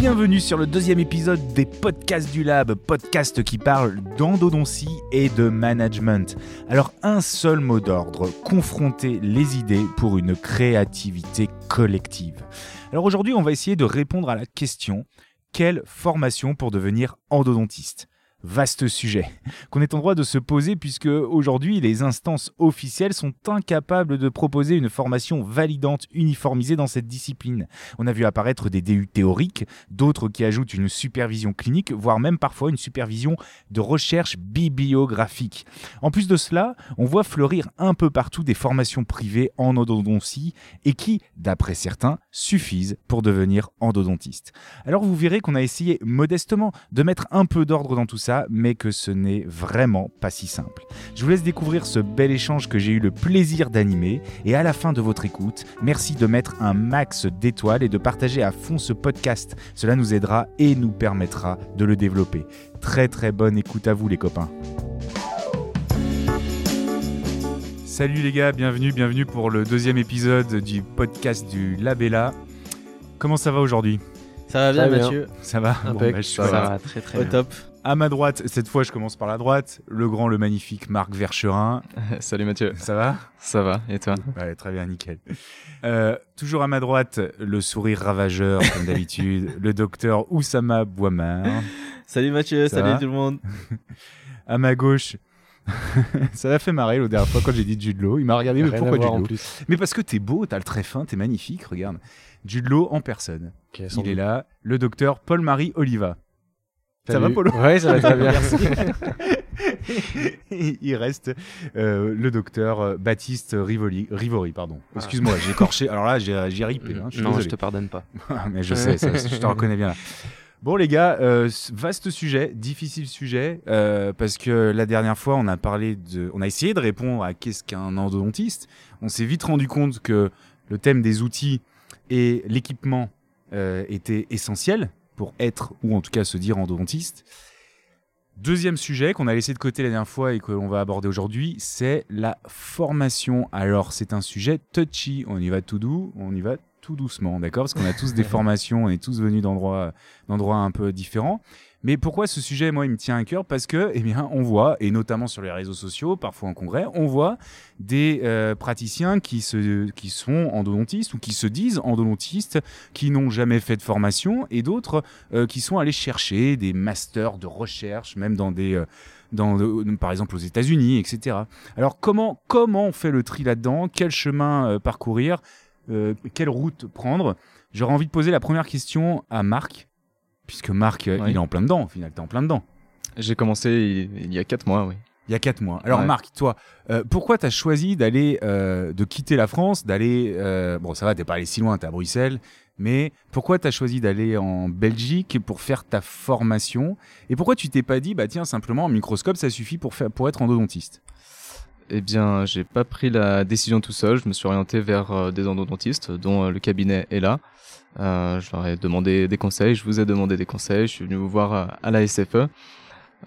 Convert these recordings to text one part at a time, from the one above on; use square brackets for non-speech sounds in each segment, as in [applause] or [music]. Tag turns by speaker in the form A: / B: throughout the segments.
A: bienvenue sur le deuxième épisode des podcasts du Lab, podcast qui parle d'endodontie et de management. Alors un seul mot d'ordre, confronter les idées pour une créativité collective. Alors aujourd'hui on va essayer de répondre à la question, quelle formation pour devenir endodontiste? Vaste sujet qu'on est en droit de se poser puisque aujourd'hui les instances officielles sont incapables de proposer une formation validante uniformisée dans cette discipline. On a vu apparaître des DU théoriques, d'autres qui ajoutent une supervision clinique, voire même parfois une supervision de recherche bibliographique. En plus de cela, on voit fleurir un peu partout des formations privées en endodontie et qui, d'après certains, suffisent pour devenir endodontiste. Alors vous verrez qu'on a essayé modestement de mettre un peu d'ordre dans tout ça mais que ce n'est vraiment pas si simple. Je vous laisse découvrir ce bel échange que j'ai eu le plaisir d'animer, et à la fin de votre écoute, merci de mettre un max d'étoiles et de partager à fond ce podcast. Cela nous aidera et nous permettra de le développer. Très très bonne écoute à vous les copains. Salut les gars, bienvenue, bienvenue pour le deuxième épisode du podcast du Labella. Comment ça va aujourd'hui?
B: Ça va bien, Mathieu?
A: Ça va?
B: Bah, Ça va très très Au top.
A: À ma droite, cette fois je commence par la droite, le grand, le magnifique Marc Vercherin. [laughs]
C: Salut Mathieu.
A: Ça va?
C: Ça va, et toi?
A: Ouais, Très bien, nickel. Euh, toujours à ma droite, le sourire ravageur, comme d'habitude, [laughs] le docteur Oussama Bouamar.
B: Salut Mathieu, salut tout le monde. [laughs]
A: à ma gauche, ça m'a fait marrer la dernière fois quand j'ai dit Jude Law. Il m'a regardé, mais pourquoi Jude Law? Mais parce que t'es beau, t'as le très fin, t'es magnifique, regarde. Jude Law en personne. Il est là, le docteur Paul-Marie Oliva. Ça va, Polo
B: Ouais, ça va très bien. [laughs]
A: il reste euh, le docteur euh, Baptiste Rivoli, Rivori. Pardon. Ah. Excuse-moi, j'ai écorché. Alors là, j'ai ripé. Hein,
B: non, je te pardonne pas. [laughs]
A: Ah, mais je sais, je te reconnais bien. Bon les gars, euh, vaste sujet, difficile sujet, parce que la dernière fois on a parlé de, on a essayé de répondre à qu'est-ce qu'un endodontiste. On s'est vite rendu compte que le thème des outils et l'équipement était essentiel pour être, ou en tout cas se dire endodontiste. Deuxième sujet qu'on a laissé de côté la dernière fois et que l'on va aborder aujourd'hui, c'est la formation. Alors c'est un sujet touchy, on y va tout doux, on y va tout doucement, d'accord? Parce qu'on a tous des [laughs] formations, on est tous venus d'endroits un peu différents. Mais pourquoi ce sujet, moi, il me tient à cœur? Parce que, eh bien, on voit, et notamment sur les réseaux sociaux, parfois en congrès, on voit des euh, praticiens qui, se, qui sont endodontistes ou qui se disent endodontistes, qui n'ont jamais fait de formation, et d'autres euh, qui sont allés chercher des masters de recherche, même dans des... Euh, dans, par exemple aux États-Unis, etc. Alors comment, comment on fait le tri là-dedans? Quel chemin parcourir? Quelle route prendre? J'aurais envie de poser la première question à Marc, Puisque Marc, euh, il est en plein dedans, au final, t'es en plein dedans.
C: J'ai commencé il, y a 4 mois, oui.
A: Il y a 4 mois. Alors Marc, toi, euh, pourquoi t'as choisi d'aller, euh, de quitter la France, d'aller, bon ça va, t'es pas allé si loin, t'es à Bruxelles, mais pourquoi t'as choisi d'aller en Belgique pour faire ta formation? Et pourquoi tu t'es pas dit, bah tiens, simplement, un microscope, ça suffit pour, faire, pour être endodontiste?
C: Eh bien, j'ai pas pris la décision tout seul. Je me suis orienté vers des endodontistes, dont le cabinet est là. Euh, je leur ai demandé des conseils, je vous ai demandé des conseils, je suis venu vous voir euh, à la SFE.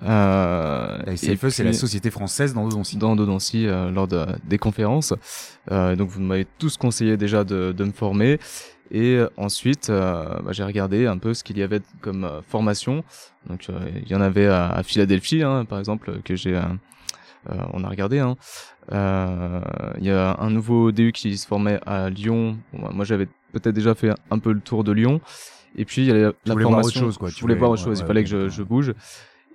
A: Euh, la SFE, c'est la Société française d'endodontie.
C: D'endodontie euh, lors de, des conférences. Euh, donc vous m'avez tous conseillé déjà de, de me former. Et ensuite, euh, bah, j'ai regardé un peu ce qu'il y avait comme formation. Donc il y en avait à, à Philadelphie, hein, par exemple, que j'ai on a regardé. Hein. Il y a un nouveau DU qui se formait à Lyon. Bon, moi, j'avais peut-être déjà fait un peu le tour de Lyon. Et puis il y a la, formation. Voir autre chose, quoi. Tu voulais voir autre chose. il fallait que je, je, bouge.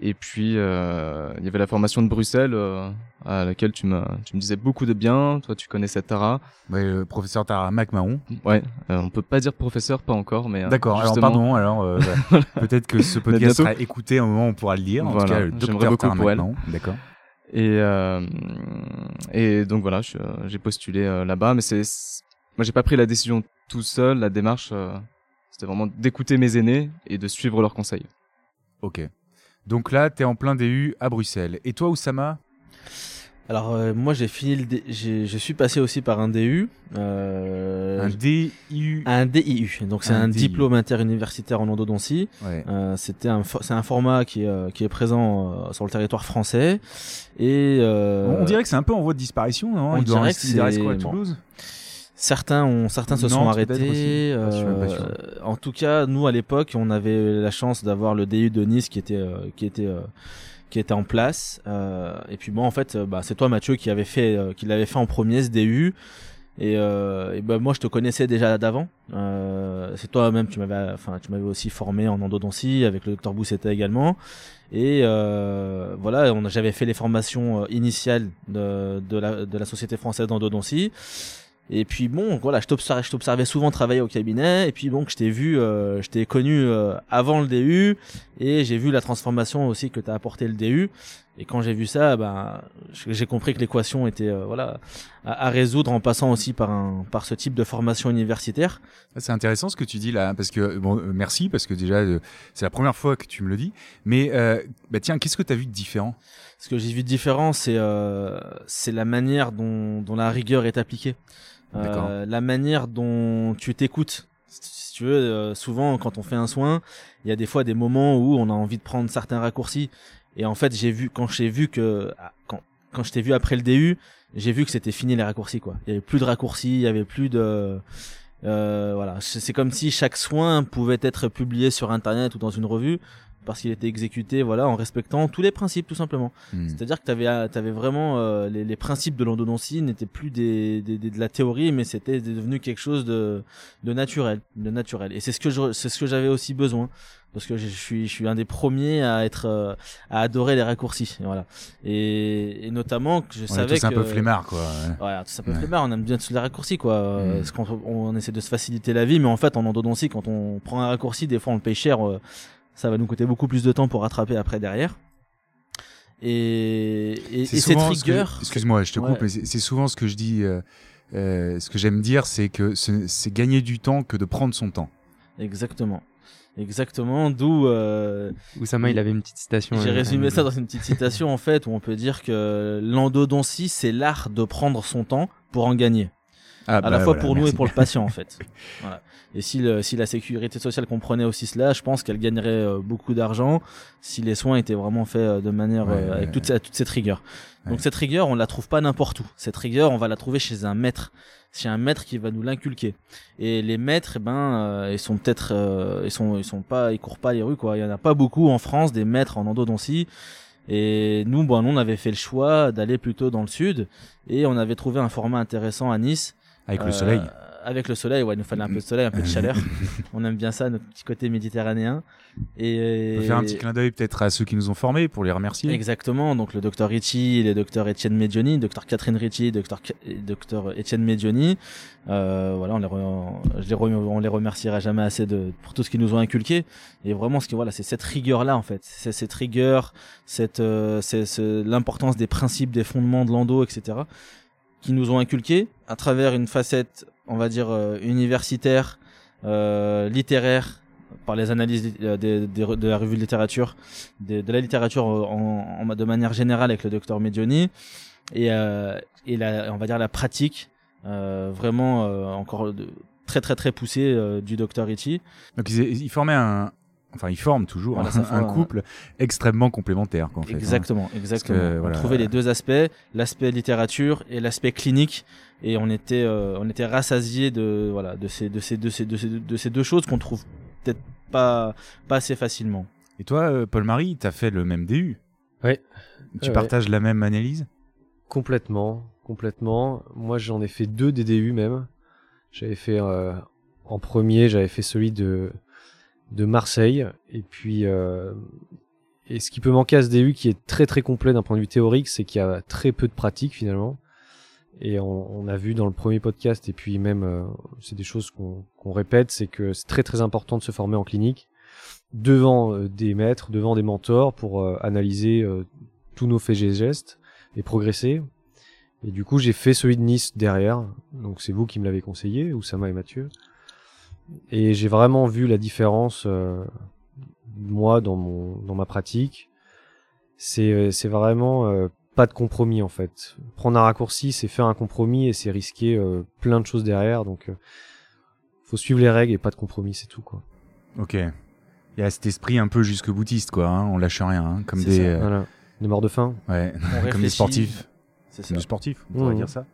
C: Et puis euh, il y avait la formation de Bruxelles euh, à laquelle tu me tu me disais beaucoup de bien. Toi, tu connaissais Tara.
A: Ouais, le professeur Tara McMahon.
C: Ouais. Euh, on peut pas dire professeur, pas encore, mais.
A: Euh, D'accord. Alors pardon. Alors euh, bah, [laughs] peut-être que ce podcast sera écouté à un moment où on pourra le lire. En tout cas, le docteur Tara McMahon. D'accord.
C: Et et donc voilà, j'ai postulé là-bas, mais c'est moi j'ai pas pris la décision tout seul, la démarche, euh, c'était vraiment d'écouter mes aînés et de suivre leurs conseils.
A: Ok. Donc là, tu es en plein DU à Bruxelles. Et toi, Oussama?
B: Alors euh, moi j'ai fini le je suis passé aussi par un DU.
A: Euh, un DIU.
B: Un DIU. Donc c'est un, diplôme interuniversitaire en endodontie. C'était un c'est un format qui est, qui est présent sur le territoire français et
A: on dirait que c'est un peu en voie de disparition, non?
B: On dirait que c'est
A: Toulouse?
B: Certains, ont, certains se sont arrêtés. en tout cas, nous à l'époque, on avait la chance d'avoir le DU de Nice qui était, qui était qui était en place. Euh, et puis bon, en fait, bah, c'est toi Mathieu qui avait fait, euh, qui l'avait fait en premier ce DU. Et, euh, ben moi, je te connaissais déjà d'avant. Euh, c'est toi-même, tu m'avais, enfin, tu m'avais aussi formé en endodontie avec le docteur Boussetta également. Et euh, voilà, j'avais fait les formations initiales de, de, la, de la Société française d'endodontie. Et puis bon, voilà, je t'observais, je t'observais souvent travailler au cabinet. Et puis bon, je t'ai vu, euh, je t'ai connu euh, avant le DU, et j'ai vu la transformation aussi que t'as apporté le DU. Et quand j'ai vu ça, ben, j'ai compris que l'équation était euh, voilà à, résoudre en passant aussi par un par ce type de formation universitaire.
A: C'est intéressant ce que tu dis là, parce que bon, merci parce que déjà c'est la première fois que tu me le dis. Mais bah tiens, qu'est-ce que tu as vu de différent?
B: Ce que j'ai vu de différent, c'est c'est la manière dont dont la rigueur est appliquée. Euh, la manière dont tu t'écoutes. Si tu veux, euh, souvent quand on fait un soin, il y a des fois des moments où on a envie de prendre certains raccourcis. Et en fait, j'ai vu quand j'ai vu que ah, quand quand je t'ai vu après le DU, j'ai vu que c'était fini les raccourcis quoi. Il y avait plus de raccourcis, il y avait plus de euh, voilà, c'est comme si chaque soin pouvait être publié sur internet ou dans une revue parce qu'il était exécuté voilà en respectant tous les principes tout simplement. Hmm. C'est-à-dire que tu avais, avais vraiment euh, les, les, principes de l'endodontie n'étaient plus des, des, de la théorie mais c'était devenu quelque chose de, de naturel, de naturel. Et c'est ce que c'est ce que j'avais aussi besoin parce que je suis je suis un des premiers à être euh, à adorer les raccourcis voilà et, et notamment que je
A: on
B: savais
A: est tous un peu flemmard quoi
B: ouais, tous un peu flemmard on aime bien tous les raccourcis quoi hmm. parce qu'on on essaie de se faciliter la vie mais en fait en endodontie quand on prend un raccourci des fois on le paye cher euh, ça va nous coûter beaucoup plus de temps pour rattraper après derrière. Et, et, cette rigueur.
A: Excuse-moi, je te coupe, mais c'est souvent ce que je dis. Euh, euh, ce que j'aime dire, c'est que c'est gagner du temps que de prendre son temps.
B: Exactement. Exactement, d'où. Euh,
D: Oussama, il avait une petite citation.
B: J'ai euh, résumé ça dans une petite citation, en fait, où on peut dire que l'endodontie, c'est l'art de prendre son temps pour en gagner. Ah, à la bah fois pour nous et pour le patient, en fait. [laughs] Voilà. Et si, le, si la sécurité sociale comprenait aussi cela, je pense qu'elle gagnerait euh, beaucoup d'argent si les soins étaient vraiment faits euh, de manière euh, avec toute, toute cette rigueur. Donc cette rigueur, on la trouve pas n'importe où. Cette rigueur, on va la trouver chez un maître, chez un maître qui va nous l'inculquer. Et les maîtres, eh ben, ils sont peut-être, ils sont, ils sont pas, ils courent pas les rues quoi. Il y en a pas beaucoup en France des maîtres en endodontie. Et nous, bon, nous, on avait fait le choix d'aller plutôt dans le sud et on avait trouvé un format intéressant à Nice.
A: Avec le soleil
B: avec le soleil, ouais, il nous fallait un peu de soleil, un peu de chaleur. [laughs] on aime bien ça, notre petit côté méditerranéen. Et
A: on peut faire un petit clin d'œil peut-être à ceux qui nous ont formés pour les remercier.
B: Exactement, donc le docteur Ricci, le docteur Etienne Medioni, docteur Catherine Ricci, docteur docteur Etienne Medioni. Euh, voilà, on les, je les on les remerciera jamais assez de pour tout ce qu'ils nous ont inculqué. Et vraiment, ce qui voilà, c'est cette rigueur là en fait, c'est cette rigueur, cette euh, c'est l'importance des principes, des fondements de l'endo, etc qui nous ont inculqué à travers une facette on va dire, euh, universitaire, euh, littéraire, par les analyses de, de, la revue de littérature, de, la littérature de manière générale avec le docteur Medioni, et, euh, et on va dire la pratique, euh, vraiment euh, encore très très très poussée euh, du docteur Ricci.
A: Donc ils, ils formaient un, enfin ils forment toujours un, couple extrêmement complémentaire.
B: En fait, hein. exactement, exactement. on trouvait les deux aspects, l'aspect littérature et l'aspect clinique, et on était euh, on était rassasié de voilà de ces de ces de ces de ces, de ces deux choses qu'on trouve peut-être pas pas assez facilement.
A: Et toi, euh, Paul-Marie, tu as fait le même DU.
D: Oui.
A: Tu partages la même analyse?
D: Complètement, complètement. Moi, j'en ai fait deux des DU même. J'avais fait euh, en premier, j'avais fait celui de de Marseille. Et puis, euh, et ce qui peut manquer à ce DU, qui est très très complet d'un point de vue théorique, c'est qu'il y a très peu de pratique finalement. Et on, a vu dans le premier podcast, et puis même, euh, c'est des choses qu'on répète, c'est que c'est très très important de se former en clinique devant euh, des maîtres, devant des mentors pour analyser tous nos faits et gestes et progresser. Et du coup, j'ai fait celui de Nice derrière. Donc c'est vous qui me l'avez conseillé, Oussama et Mathieu. Et j'ai vraiment vu la différence, euh, moi, dans, mon, dans ma pratique. C'est, euh, c'est vraiment euh, pas de compromis, en fait. Prendre un raccourci, c'est faire un compromis et c'est risquer plein de choses derrière. Donc, faut suivre les règles et pas de compromis, c'est tout, quoi.
A: Ok. Il y a cet esprit un peu jusque boutiste, quoi. Hein, on lâche rien, hein, comme des...
D: Voilà. Des morts de faim.
A: Ouais, [laughs] comme des sportifs. C'est des sportifs, on pourrait mmh. dire ça.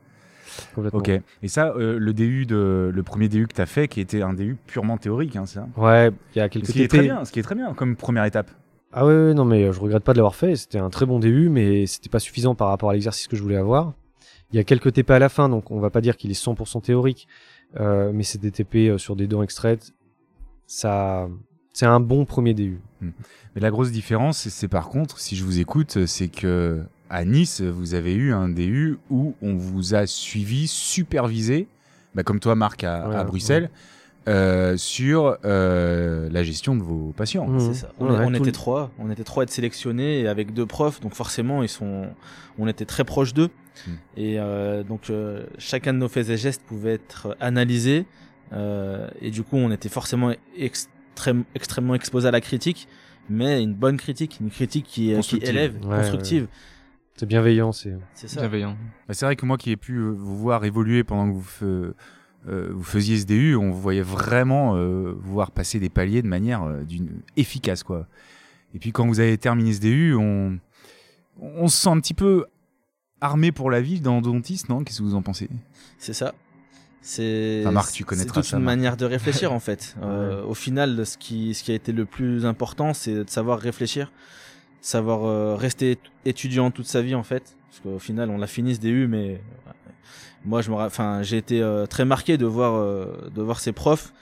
A: Ok. Et ça, euh, le DU de, le premier DU que tu as fait, qui était un DU purement théorique, hein, ça?
D: Ouais, il y a quelques
A: ce qui est très bien, ce qui est très bien comme première étape.
D: Ah ouais, non mais je regrette pas de l'avoir fait. C'était un très bon DU, mais c'était pas suffisant par rapport à l'exercice que je voulais avoir. Il y a quelques TP à la fin, donc on va pas dire qu'il est 100% théorique, euh, mais c'est des TP euh, sur des dents extraites. Ça, c'est un bon premier DU. Hmm.
A: Mais la grosse différence, c'est par contre, si je vous écoute, c'est que à Nice, vous avez eu un DU où on vous a suivi, supervisé, bah comme toi, Marc, à, Bruxelles. Euh, sur euh, la gestion de vos patients.
B: Mmh. C'est ça. On, était trois, on était trois à être sélectionnés et avec deux profs, donc forcément ils sont, on était très proches d'eux mmh. et euh, donc chacun de nos faits et gestes pouvait être analysé et du coup on était forcément extrêmement exposé à la critique, mais une bonne critique, une critique qui, qui élève, constructive.
D: C'est bienveillant, c'est.
B: ça.
C: Bienveillant.
A: Bah, c'est vrai que moi qui ai pu vous voir évoluer pendant que vous euh, vous faisiez SDU, on voyait vraiment euh, voir passer des paliers de manière euh, d'une efficace quoi. Et puis quand vous avez terminé SDU, on on se sent un petit peu armé pour la vie dans dentiste, non? Qu'est-ce que vous en pensez?
B: C'est ça. C'est
A: Marc, tu connaîtras
B: toute une manière de réfléchir [laughs] en fait. Au final, ce qui ce qui a été le plus important, c'est de savoir réfléchir, savoir rester étudiant toute sa vie en fait. Parce qu'au final, on l'a fini SDU, mais moi je me enfin j'ai été euh, très marqué de voir euh, de voir ces profs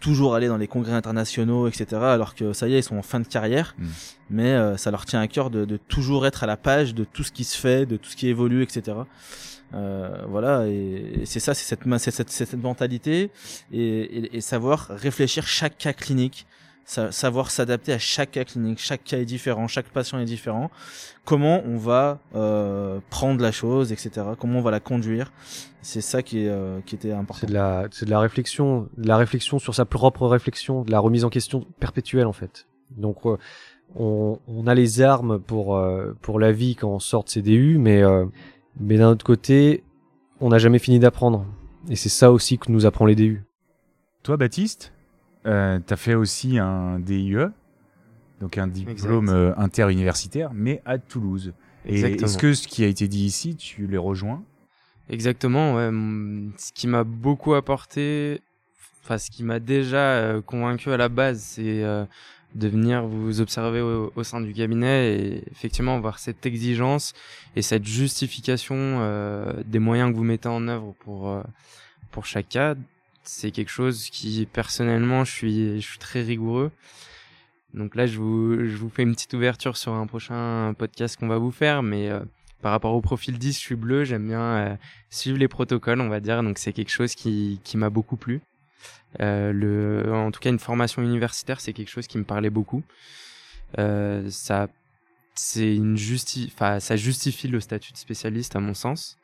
B: toujours aller dans les congrès internationaux etc alors que ça y est ils sont en fin de carrière mm. mais euh, ça leur tient à cœur de, de, toujours être à la page de tout ce qui se fait de tout ce qui évolue etc voilà et, c'est ça c'est cette, cette, cette, mentalité et, et, et savoir réfléchir chaque cas clinique savoir s'adapter à chaque cas clinique. Chaque cas est différent, chaque patient est différent. Comment on va euh, prendre la chose, etc. Comment on va la conduire. C'est ça qui, est, euh, qui était important.
D: C'est de la, c'est de la réflexion, de la réflexion sur sa propre réflexion, de la remise en question perpétuelle en fait. Donc euh, on, on, a les armes pour euh, pour la vie quand on sort de CDU, mais mais d'un autre côté, on n'a jamais fini d'apprendre. Et c'est ça aussi que nous apprend les DU.
A: Toi, Baptiste, euh, tu as fait aussi un DIE, donc un diplôme euh, interuniversitaire, mais à Toulouse. Et est-ce que ce qui a été dit ici, tu les rejoins
E: Exactement, ouais. Ce qui m'a beaucoup apporté, enfin ce qui m'a déjà euh, convaincu à la base, c'est de venir vous observer au, sein du cabinet et effectivement voir cette exigence et cette justification des moyens que vous mettez en œuvre pour pour chaque cas c'est quelque chose qui personnellement je suis je suis très rigoureux. Donc là je vous je vous fais une petite ouverture sur un prochain podcast qu'on va vous faire mais euh, par rapport au profil 10, je suis bleu, j'aime bien euh, suivre les protocoles, on va dire. Donc c'est quelque chose qui qui m'a beaucoup plu. Euh, le en tout cas une formation universitaire, c'est quelque chose qui me parlait beaucoup. Ça c'est une ça justifie le statut de spécialiste à mon sens.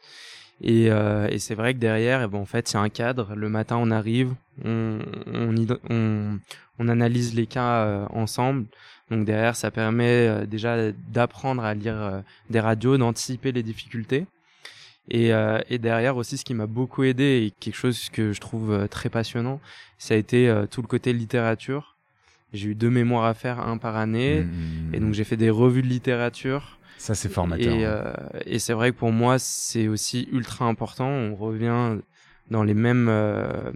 E: Et, euh, et c'est vrai que derrière, eh ben, en fait, a un cadre. Le matin, on arrive, on, on, on, on analyse les cas euh, ensemble. Donc derrière, ça permet euh, déjà d'apprendre à lire euh, des radios, d'anticiper les difficultés. Et, et, derrière aussi, ce qui m'a beaucoup aidé et quelque chose que je trouve très passionnant, ça a été tout le côté littérature. J'ai eu deux mémoires à faire, un par année, mmh. et donc j'ai fait des revues de littérature.
A: Ça, c'est formateur.
E: Et, euh, et c'est vrai que pour moi, c'est aussi ultra important. On revient dans les mêmes, euh,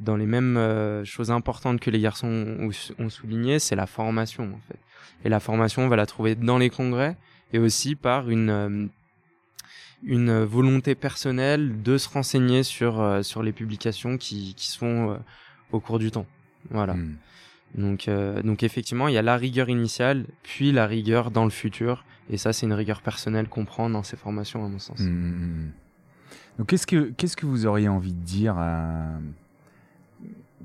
E: dans les mêmes euh, choses importantes que les garçons ont, souligné, c'est la formation, en fait. Et la formation, on va la trouver dans les congrès et aussi par une, une volonté personnelle de se renseigner sur, sur les publications qui, qui se font au cours du temps. Voilà. Hmm. Donc, donc effectivement, il y a la rigueur initiale, puis la rigueur dans le futur. Et ça, c'est une rigueur personnelle qu'on prend dans ces formations, à mon sens.
A: Mmh. Donc, qu'est-ce que, qu'est-ce que vous auriez envie de dire à...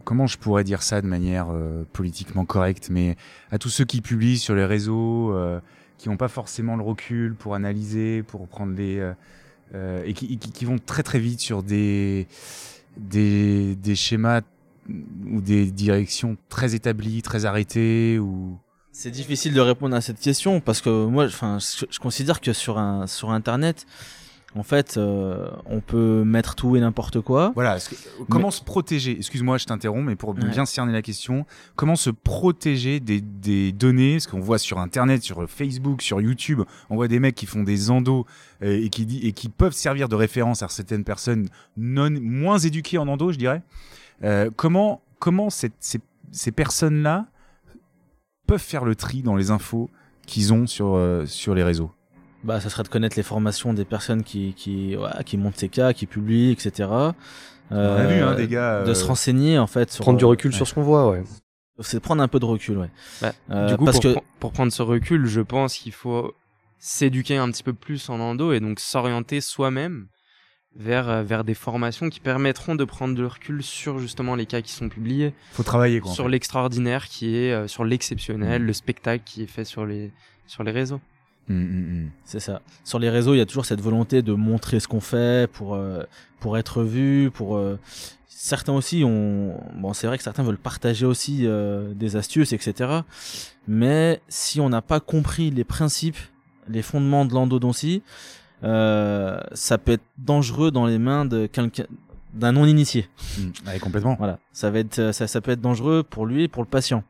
A: Comment je pourrais dire ça de manière euh, politiquement correcte, mais à tous ceux qui publient sur les réseaux, euh, qui n'ont pas forcément le recul pour analyser, pour prendre les... et qui, qui, qui, vont très très vite sur des, des, des schémas ou des directions très établies, très arrêtées ou
B: C'est difficile de répondre à cette question parce que moi, enfin, je, considère que sur un sur Internet, en fait, euh, on peut mettre tout et n'importe quoi.
A: Voilà. comment se protéger? Excuse-moi, je t'interromps, mais pour bien cerner la question, comment se protéger des, des données? Ce qu'on voit sur Internet, sur Facebook, sur YouTube, on voit des mecs qui font des endos euh, et, qui, et qui peuvent servir de référence à certaines personnes non, moins éduquées en endo, je dirais. Euh, comment comment ces, ces personnes-là peuvent faire le tri dans les infos qu'ils ont sur, sur les réseaux
B: bah, ça serait de connaître les formations des personnes qui, qui, qui montent ces cas, qui publient, etc.
A: Euh, On a vu, hein, des gars.
B: De se euh, renseigner, en fait.
D: Sur, prendre du recul sur ce qu'on voit, ouais.
B: C'est de prendre un peu de recul, ouais.
E: Bah, euh, du coup, parce pour, que... pour prendre ce recul, je pense qu'il faut s'éduquer un petit peu plus en endo et donc s'orienter soi-même vers, euh, vers des formations qui permettront de prendre du recul sur justement les cas qui sont publiés.
A: Faut travailler quoi.
E: Sur l'extraordinaire qui est, sur l'exceptionnel, mmh. le spectacle qui est fait sur les, sur les réseaux.
A: Mm, mm, mm.
B: C'est ça. Sur les réseaux, il y a toujours cette volonté de montrer ce qu'on fait pour euh, pour être vu, pour euh, certains aussi ont bon c'est vrai que certains veulent partager aussi euh, des astuces etc. Mais si on n'a pas compris les principes, les fondements de l'endodontie, ça peut être dangereux dans les mains de quelqu'un d'un non initié.
A: Mmh, complètement.
B: Voilà, ça va être ça, ça peut être dangereux pour lui et pour le patient.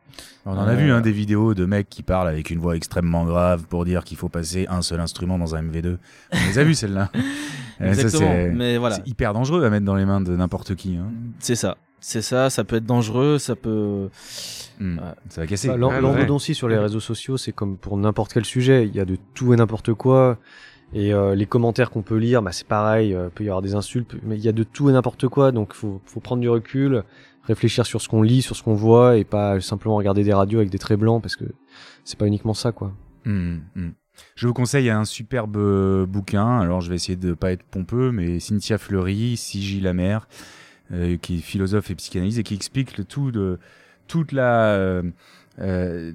A: On en a vu hein, des vidéos de mecs qui parlent avec une voix extrêmement grave pour dire qu'il faut passer un seul instrument dans un MV2. On les a vu celles-là. [laughs] [laughs]
B: Exactement. mais voilà.
A: C'est hyper dangereux à mettre dans les mains de n'importe qui. Hein.
B: C'est ça. C'est ça. Ça peut être dangereux. Ça peut.
A: Mmh. Ça va casser. Bah,
D: L'endodontie sur les réseaux sociaux, c'est comme pour n'importe quel sujet. Il y a de tout et n'importe quoi. Et euh, les commentaires qu'on peut lire, bah, c'est pareil, il euh, peut y avoir des insultes, mais il y a de tout et n'importe quoi, donc faut, faut prendre du recul, réfléchir sur ce qu'on lit, sur ce qu'on voit, et pas simplement regarder des radios avec des traits blancs, parce que c'est pas uniquement ça, quoi.
A: Mmh, mmh. Je vous conseille un superbe euh, bouquin, alors je vais essayer de pas être pompeux, mais Cynthia Fleury, Sigi Lamère, euh, qui est philosophe et psychanalyste, et qui explique le tout de toute la... Euh,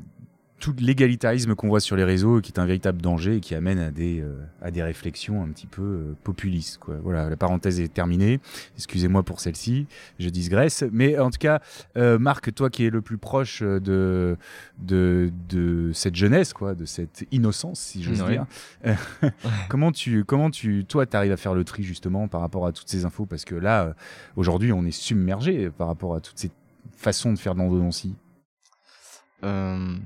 A: tout l'égalitarisme qu'on voit sur les réseaux qui est un véritable danger et qui amène à des euh, à des réflexions un petit peu euh, populistes quoi. Voilà, la parenthèse est terminée. Excusez-moi pour celle-ci, je digresse, mais en tout cas euh, Marc, toi qui es le plus proche de de de cette jeunesse quoi, de cette innocence si j'ose dire. [laughs] comment tu comment tu toi tu arrives à faire le tri justement par rapport à toutes ces infos? Parce que là aujourd'hui on est submergé par rapport à toutes ces façons de faire de l'endodontie.
C: Euh,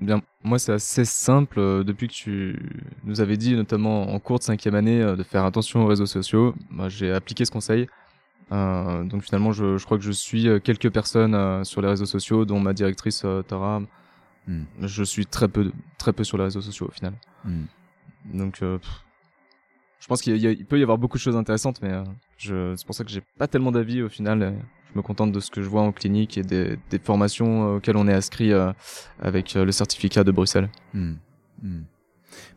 C: bien, moi c'est assez simple. Euh, depuis que tu nous avais dit, notamment en cours de cinquième année, euh, de faire attention aux réseaux sociaux, moi j'ai appliqué ce conseil. Euh, donc finalement, je, je, crois que je suis quelques personnes sur les réseaux sociaux, dont ma directrice Tara. Hmm. Je suis très peu, très peu sur les réseaux sociaux au final. Hmm. Donc, je pense qu'il peut y avoir beaucoup de choses intéressantes, mais c'est pour ça que j'ai pas tellement d'avis au final je me contente de ce que je vois en clinique et des, des formations euh, auxquelles on est inscrit euh, avec euh, le certificat de Bruxelles. Hmm.
A: Hmm.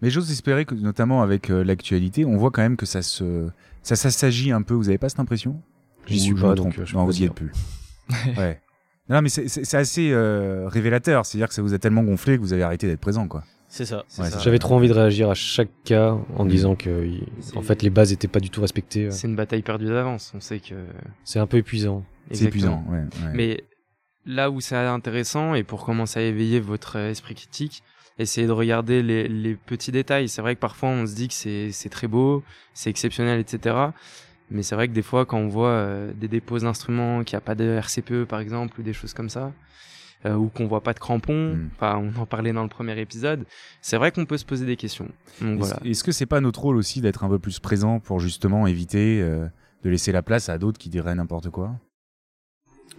A: Mais j'ose espérer que, notamment avec l'actualité, on voit quand même que ça se, ça, ça s'agit un peu. Vous avez pas cette impression?
D: J'y suis pas, donc je
A: non, vous y êtes plus. [laughs] ouais. Non, mais c'est assez révélateur. C'est-à-dire que ça vous a tellement gonflé que vous avez arrêté d'être présent, quoi.
B: C'est ça.
D: J'avais trop envie de réagir à chaque cas en disant que, en fait, les bases étaient pas du tout respectées.
E: C'est une bataille perdue d'avance. On sait que.
D: C'est un peu épuisant.
A: C'est épuisant, ouais,
E: Mais là où c'est intéressant, et pour commencer à éveiller votre esprit critique, essayez de regarder les, les petits détails. C'est vrai que parfois on se dit que c'est très beau, c'est exceptionnel, etc. Mais c'est vrai que des fois, quand on voit euh, des dépôts d'instruments, qu'il n'y a pas de RCPE par exemple, ou des choses comme ça, euh, ou qu'on voit pas de crampons, hmm. enfin on en parlait dans le premier épisode, c'est vrai qu'on peut se poser des questions.
A: Est-ce que c'est pas notre rôle aussi d'être un peu plus présent pour justement éviter euh, de laisser la place à d'autres qui diraient n'importe quoi?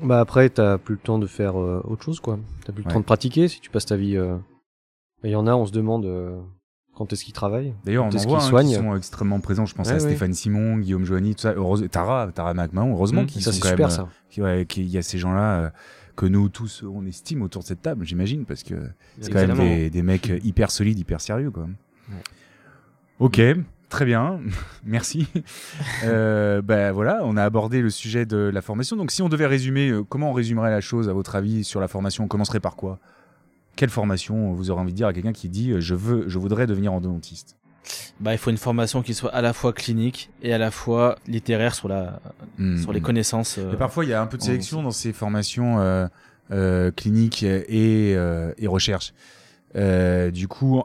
D: Bah après, t'as plus le temps de faire euh, autre chose, quoi. T'as plus le temps de pratiquer si tu passes ta vie. Euh, il y en a, on se demande euh, quand est-ce qu'ils travaillent.
A: D'ailleurs, on en voit hein, qui sont extrêmement présents. Je pense à Stéphane Simon, Guillaume Joanny, tout ça. Tara, Tara McMahon. Heureusement mmh, qu'ils sont quand super, même. Ça. Qu'il y a ces gens-là que nous tous on estime autour de cette table, j'imagine, parce que c'est quand même des, des, mecs hyper solides, hyper sérieux, quoi. Ok. Très bien, [laughs] merci. euh, ben voilà, on a abordé le sujet de la formation. Donc si on devait résumer, euh, comment on résumerait la chose à votre avis sur la formation On commencerait par quoi? Quelle formation vous aurez envie de dire à quelqu'un qui dit euh, je veux, je voudrais devenir endodontiste?
B: Bah, il faut une formation qui soit à la fois clinique et à la fois littéraire sur la hmm, sur les hmm. connaissances.
A: Euh, parfois, il y a un peu de sélection dans ces formations cliniques et, et recherche. du coup,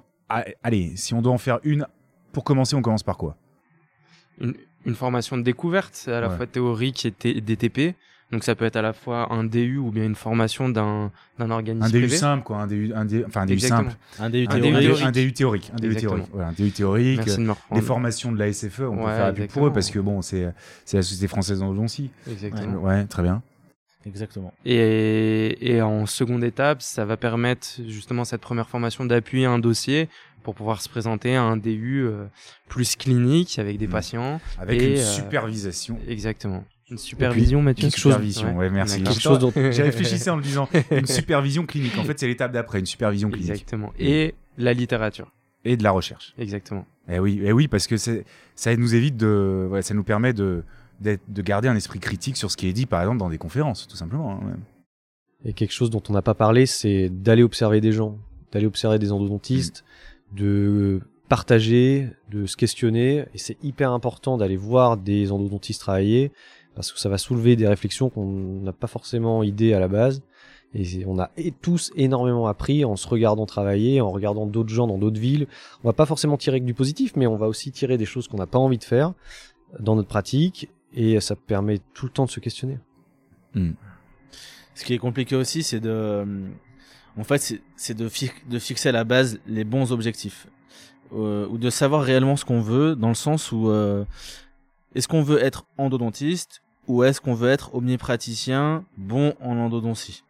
A: allez, si on doit en faire une pour commencer, on commence par quoi?
E: Une, une formation de découverte, à la fois théorique et DTP. Donc ça peut être à la fois un DU ou bien une formation d'un d'un organisme
A: un
E: DU
A: simple quoi, un DU un DU, enfin un DU simple,
B: un DU
A: théorique, un DU théorique, un DU théorique, voilà, un DU théorique, des formations de la SFE, on peut faire pour eux parce que bon, c'est c'est la société française d'endodontie.
E: Exactement.
A: Ouais, très bien.
B: Exactement.
E: Et, et en seconde étape, ça va permettre justement cette première formation d'appuyer un dossier pour pouvoir se présenter à un DU euh, plus clinique avec des mmh. patients.
A: Avec une euh, supervision.
E: Exactement. Une supervision, Mathieu.
A: Une supervision, ouais, merci. Quelque chose dont j'ai réfléchi en le disant. Une [laughs] supervision clinique. En fait, c'est l'étape d'après, une supervision clinique.
E: Exactement. Et la littérature.
A: Et de la recherche.
E: Exactement.
A: Et eh oui, et eh oui, parce que ça nous évite de, ça nous permet de, de garder un esprit critique sur ce qui est dit, par exemple, dans des conférences, tout simplement. Hein,
D: et quelque chose dont on n'a pas parlé, c'est d'aller observer des gens, d'aller observer des endodontistes, de partager, de se questionner. Et c'est hyper important d'aller voir des endodontistes travailler parce que ça va soulever des réflexions qu'on n'a pas forcément idée à la base. Et on a tous énormément appris en se regardant travailler, en regardant d'autres gens dans d'autres villes. On va pas forcément tirer que du positif, mais on va aussi tirer des choses qu'on n'a pas envie de faire dans notre pratique. Et ça permet tout le temps de se questionner.
B: Hmm. Ce qui est compliqué aussi, c'est de en fait, c'est de, de, fixer à la base les bons objectifs. Euh, ou de savoir réellement ce qu'on veut, dans le sens où euh, est-ce qu'on veut être endodontiste ou est-ce qu'on veut être omnipraticien bon en endodontie?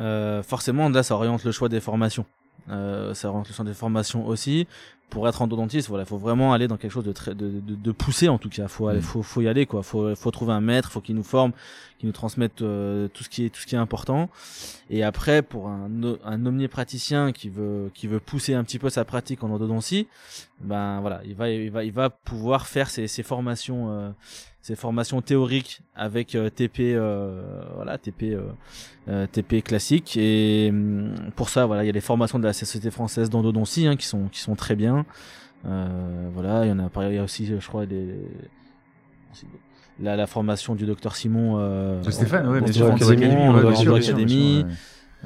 B: Euh, Forcément, là, ça oriente le choix des formations. Euh, ça oriente le choix des formations aussi pour être endodontiste, voilà, faut vraiment aller dans quelque chose de très, de, de, de poussé en tout cas. Faut, aller, mm. faut, faut y aller quoi. Faut, faut trouver un maître, faut qu'il nous forme, qu'il nous transmette euh, tout ce qui est, tout ce qui est important. Et après, pour un, un omnipraticien qui veut, qui veut pousser un petit peu sa pratique en endodontie, ben voilà, il va, il va, il va pouvoir faire ses, ses formations, euh, ses formations théoriques avec euh, TP, voilà, TP, TP classique. Et hum, pour ça, voilà, il y a les formations de la Société française d'endodontie hein, qui sont, qui sont très bien. Euh, voilà, il y en a, il y a aussi, je crois, des, la, la formation du docteur Simon. Euh,
A: de Stéphane, oui, bien
B: sûr, Académie.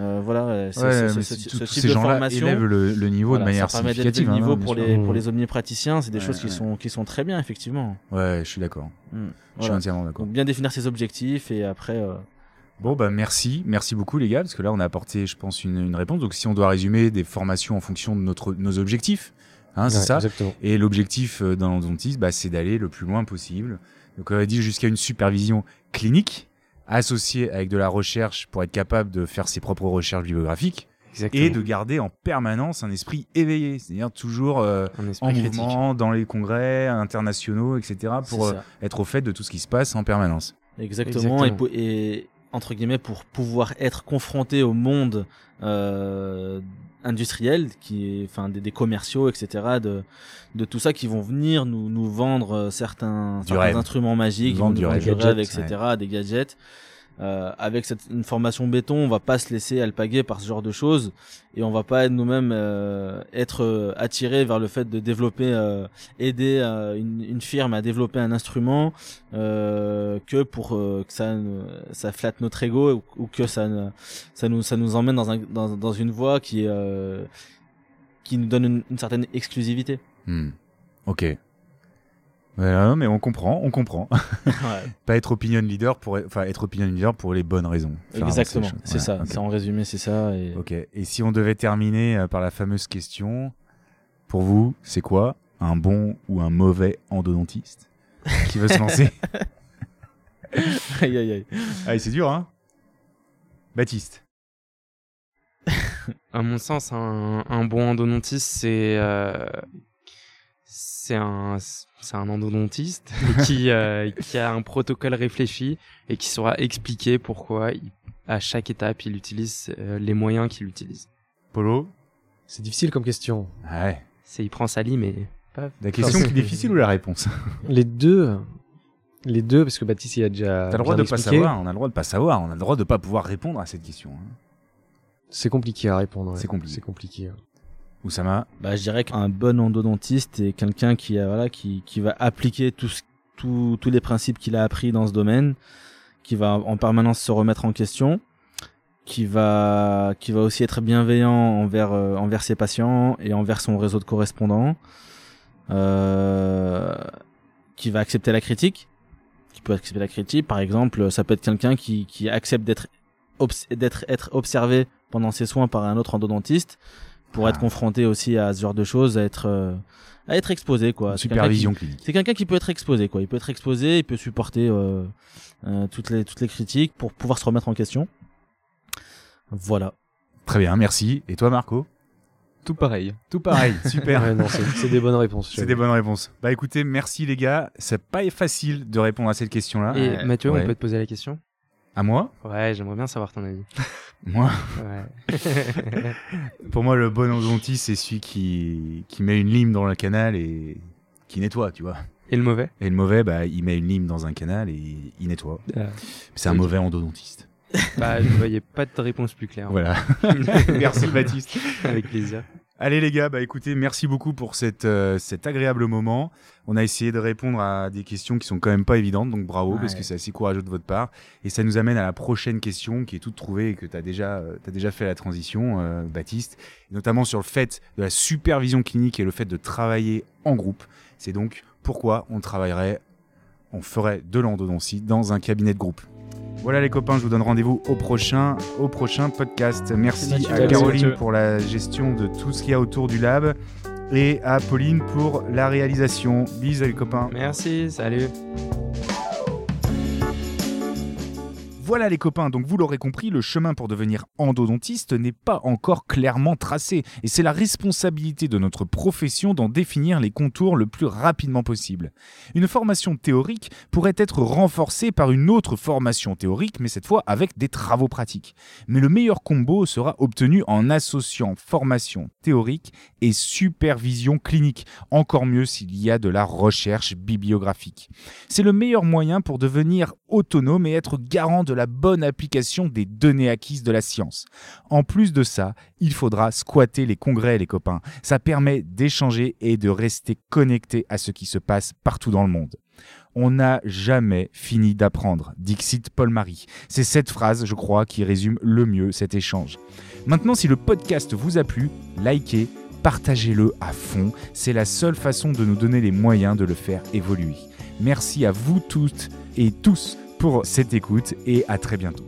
B: Euh, voilà,
A: c'est, ce, ce type de formation élève le, le niveau de manière ça significative.
B: Le niveau hein, pour les pour les omnipraticiens, c'est des choses qui sont qui sont très bien effectivement.
A: Ouais, je suis d'accord. Mm, je suis entièrement d'accord.
B: bien définir ses objectifs et après. Euh...
A: Bon bah merci, merci beaucoup les gars parce que là on a apporté, je pense, une, une réponse. Donc si on doit résumer des formations en fonction de notre nos objectifs, Hein, c'est ça. Et l'objectif euh, d'un endodontiste, bah, c'est d'aller le plus loin possible. Donc, on a dit jusqu'à une supervision clinique associée avec de la recherche pour être capable de faire ses propres recherches bibliographiques. Et de garder en permanence un esprit éveillé, c'est-à-dire toujours euh, en mouvement dans les congrès internationaux, etc., pour euh, être au fait de tout ce qui se passe en permanence.
B: Exactement, Et, entre guillemets pour pouvoir être confronté au monde euh, industriels, qui, enfin des, des, commerciaux, etc. De, de tout ça qui vont venir nous, nous vendre euh, certains, certains instruments magiques,
A: du, du
B: rêve, etc. Des gadgets. Euh, avec cette une formation béton, on va pas se laisser alpaguer par ce genre de choses et on va pas nous-mêmes euh, être euh, attirés vers le fait de développer, aider une, une, firme à développer un instrument que pour que ça ça flatte notre ego ou, que ça ça nous ça nous emmène dans un dans, dans une voie qui qui nous donne une, certaine exclusivité.
A: Hmm. Ok mais on comprend, on comprend. [laughs] pas être opinion leader pour, enfin être opinion leader pour les bonnes raisons.
B: Exactement, c'est ça. C'est en résumé, c'est ça. Et...
A: Ok. Et si on devait terminer euh, par la fameuse question, pour vous, c'est quoi un bon ou un mauvais endodontiste qui veut se lancer [laughs]
B: Aïe aïe aïe.
A: Aïe, c'est dur, hein Baptiste. [laughs]
E: à mon sens, un, un bon endodontiste, c'est euh, c'est un, c'est un endodontiste [laughs] qui, euh, qui a un protocole réfléchi et qui saura expliquer pourquoi, à chaque étape, il utilise euh, les moyens qu'il utilise.
A: Polo
D: C'est difficile comme question.
A: Ouais.
E: C'est il prend sa lit, mais
A: pas. La question qui est difficile ou la réponse?
D: Les deux. Les deux, parce que Baptiste il a déjà.
A: T'as le droit de pas savoir. On a le droit de pas savoir. On a le droit de pas pouvoir répondre à cette question. Hein.
D: C'est compliqué à répondre.
A: C'est compliqué.
D: C'est compliqué.
A: Oussama
B: bah, Je dirais qu'un bon endodontiste est quelqu'un qui, voilà, qui, qui va appliquer tous tous les principes qu'il a appris dans ce domaine, qui va en permanence se remettre en question, qui va, qui va aussi être bienveillant envers, euh, envers ses patients et envers son réseau de correspondants. Euh, qui va accepter la critique, qui peut accepter la critique. Par exemple, ça peut être quelqu'un qui, qui accepte d'être d'être être observé pendant ses soins par un autre endodontiste pour ah. être confronté aussi à ce genre de choses, à être euh, à être exposé quoi.
A: Supervision clinique.
B: C'est quelqu'un qui peut être exposé quoi. Il peut être exposé, il peut supporter euh, euh, toutes les toutes les critiques pour pouvoir se remettre en question. Voilà.
A: Très bien, merci. Et toi Marco?
C: Tout pareil.
A: Tout pareil, [laughs] super.
D: c'est des bonnes réponses.
A: C'est des bonnes réponses. Bah écoutez, merci les gars. C'est pas facile de répondre à cette question-là.
E: Et Mathieu, on peut te poser la question?
A: À moi?
E: Ouais, j'aimerais bien savoir ton avis. [laughs]
A: moi Ouais. [laughs] Pour moi, le bon endodontiste, c'est celui qui, qui met une lime dans le canal et qui nettoie, tu vois.
E: Et le mauvais?
A: Et le mauvais, bah, il met une lime dans un canal et il nettoie. Ah. C'est un mauvais endodontiste.
E: Bah, je ne voyais pas de réponse plus claire.
A: Voilà. [laughs] Merci Baptiste.
E: Avec plaisir.
A: Allez les gars, bah écoutez, merci beaucoup pour cette, euh, cet agréable moment. On a essayé de répondre à des questions qui sont quand même pas évidentes, donc bravo parce que c'est assez courageux de votre part. Et ça nous amène à la prochaine question qui est toute trouvée et que tu as déjà, euh, as déjà fait la transition, euh, Baptiste, notamment sur le fait de la supervision clinique et le fait de travailler en groupe. C'est donc pourquoi on travaillerait, on ferait de l'endodontie dans un cabinet de groupe. Voilà les copains, je vous donne rendez-vous au prochain, au prochain podcast. Merci à Caroline pour la gestion de tout ce qu'il y a autour du lab et à Pauline pour la réalisation. Bisous les copains.
E: Merci, salut.
A: Voilà les copains, donc vous l'aurez compris, le chemin pour devenir endodontiste n'est pas encore clairement tracé et c'est la responsabilité de notre profession d'en définir les contours le plus rapidement possible. Une formation théorique pourrait être renforcée par une autre formation théorique, mais cette fois avec des travaux pratiques. Mais le meilleur combo sera obtenu en associant formation théorique et supervision clinique, encore mieux s'il y a de la recherche bibliographique. C'est le meilleur moyen pour devenir autonome et être garant de la bonne application des données acquises de la science. En plus de ça, il faudra squatter les congrès, les copains. Ça permet d'échanger et de rester connecté à ce qui se passe partout dans le monde. On n'a jamais fini d'apprendre, Dixit Paul-Marie. C'est cette phrase, je crois, qui résume le mieux cet échange. Maintenant, si le podcast vous a plu, likez, partagez-le à fond. C'est la seule façon de nous donner les moyens de le faire évoluer. Merci à vous toutes et tous pour cette écoute et à très bientôt.